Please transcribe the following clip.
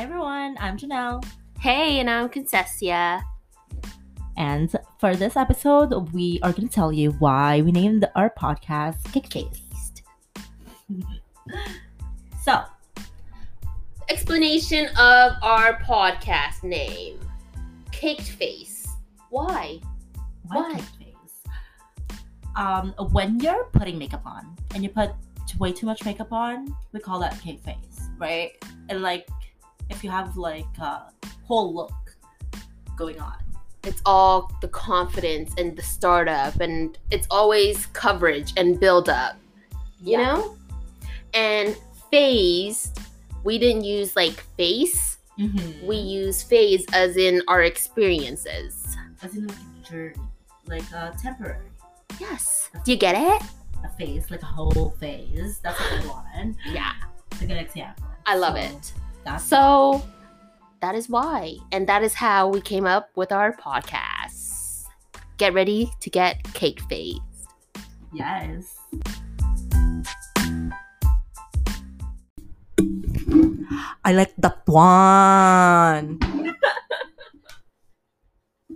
everyone. I'm Janelle. Hey, and I'm Concessia. And for this episode, we are going to tell you why we named our podcast Cake Phased. so, Explanation of our podcast name Caked Phase. Why? why Why? cake face? Um, when you're putting makeup on and you put way too much makeup on, we call that cake face, right? And like, if you have like a whole look going on. It's all the confidence and the startup, and it's always coverage and build up, you Yeah. know? And phase, we didn't use like face, Mhm. we use phase as in our experiences. as in like a journey, like a temporary, Yes. Do you get it? a phase, like a whole phase. That's what good one. Yeah. It's a good example. I love So, it. That's So that is why. And that is how we came up with our podcast. Get ready to get cake phased. yes. I like that one.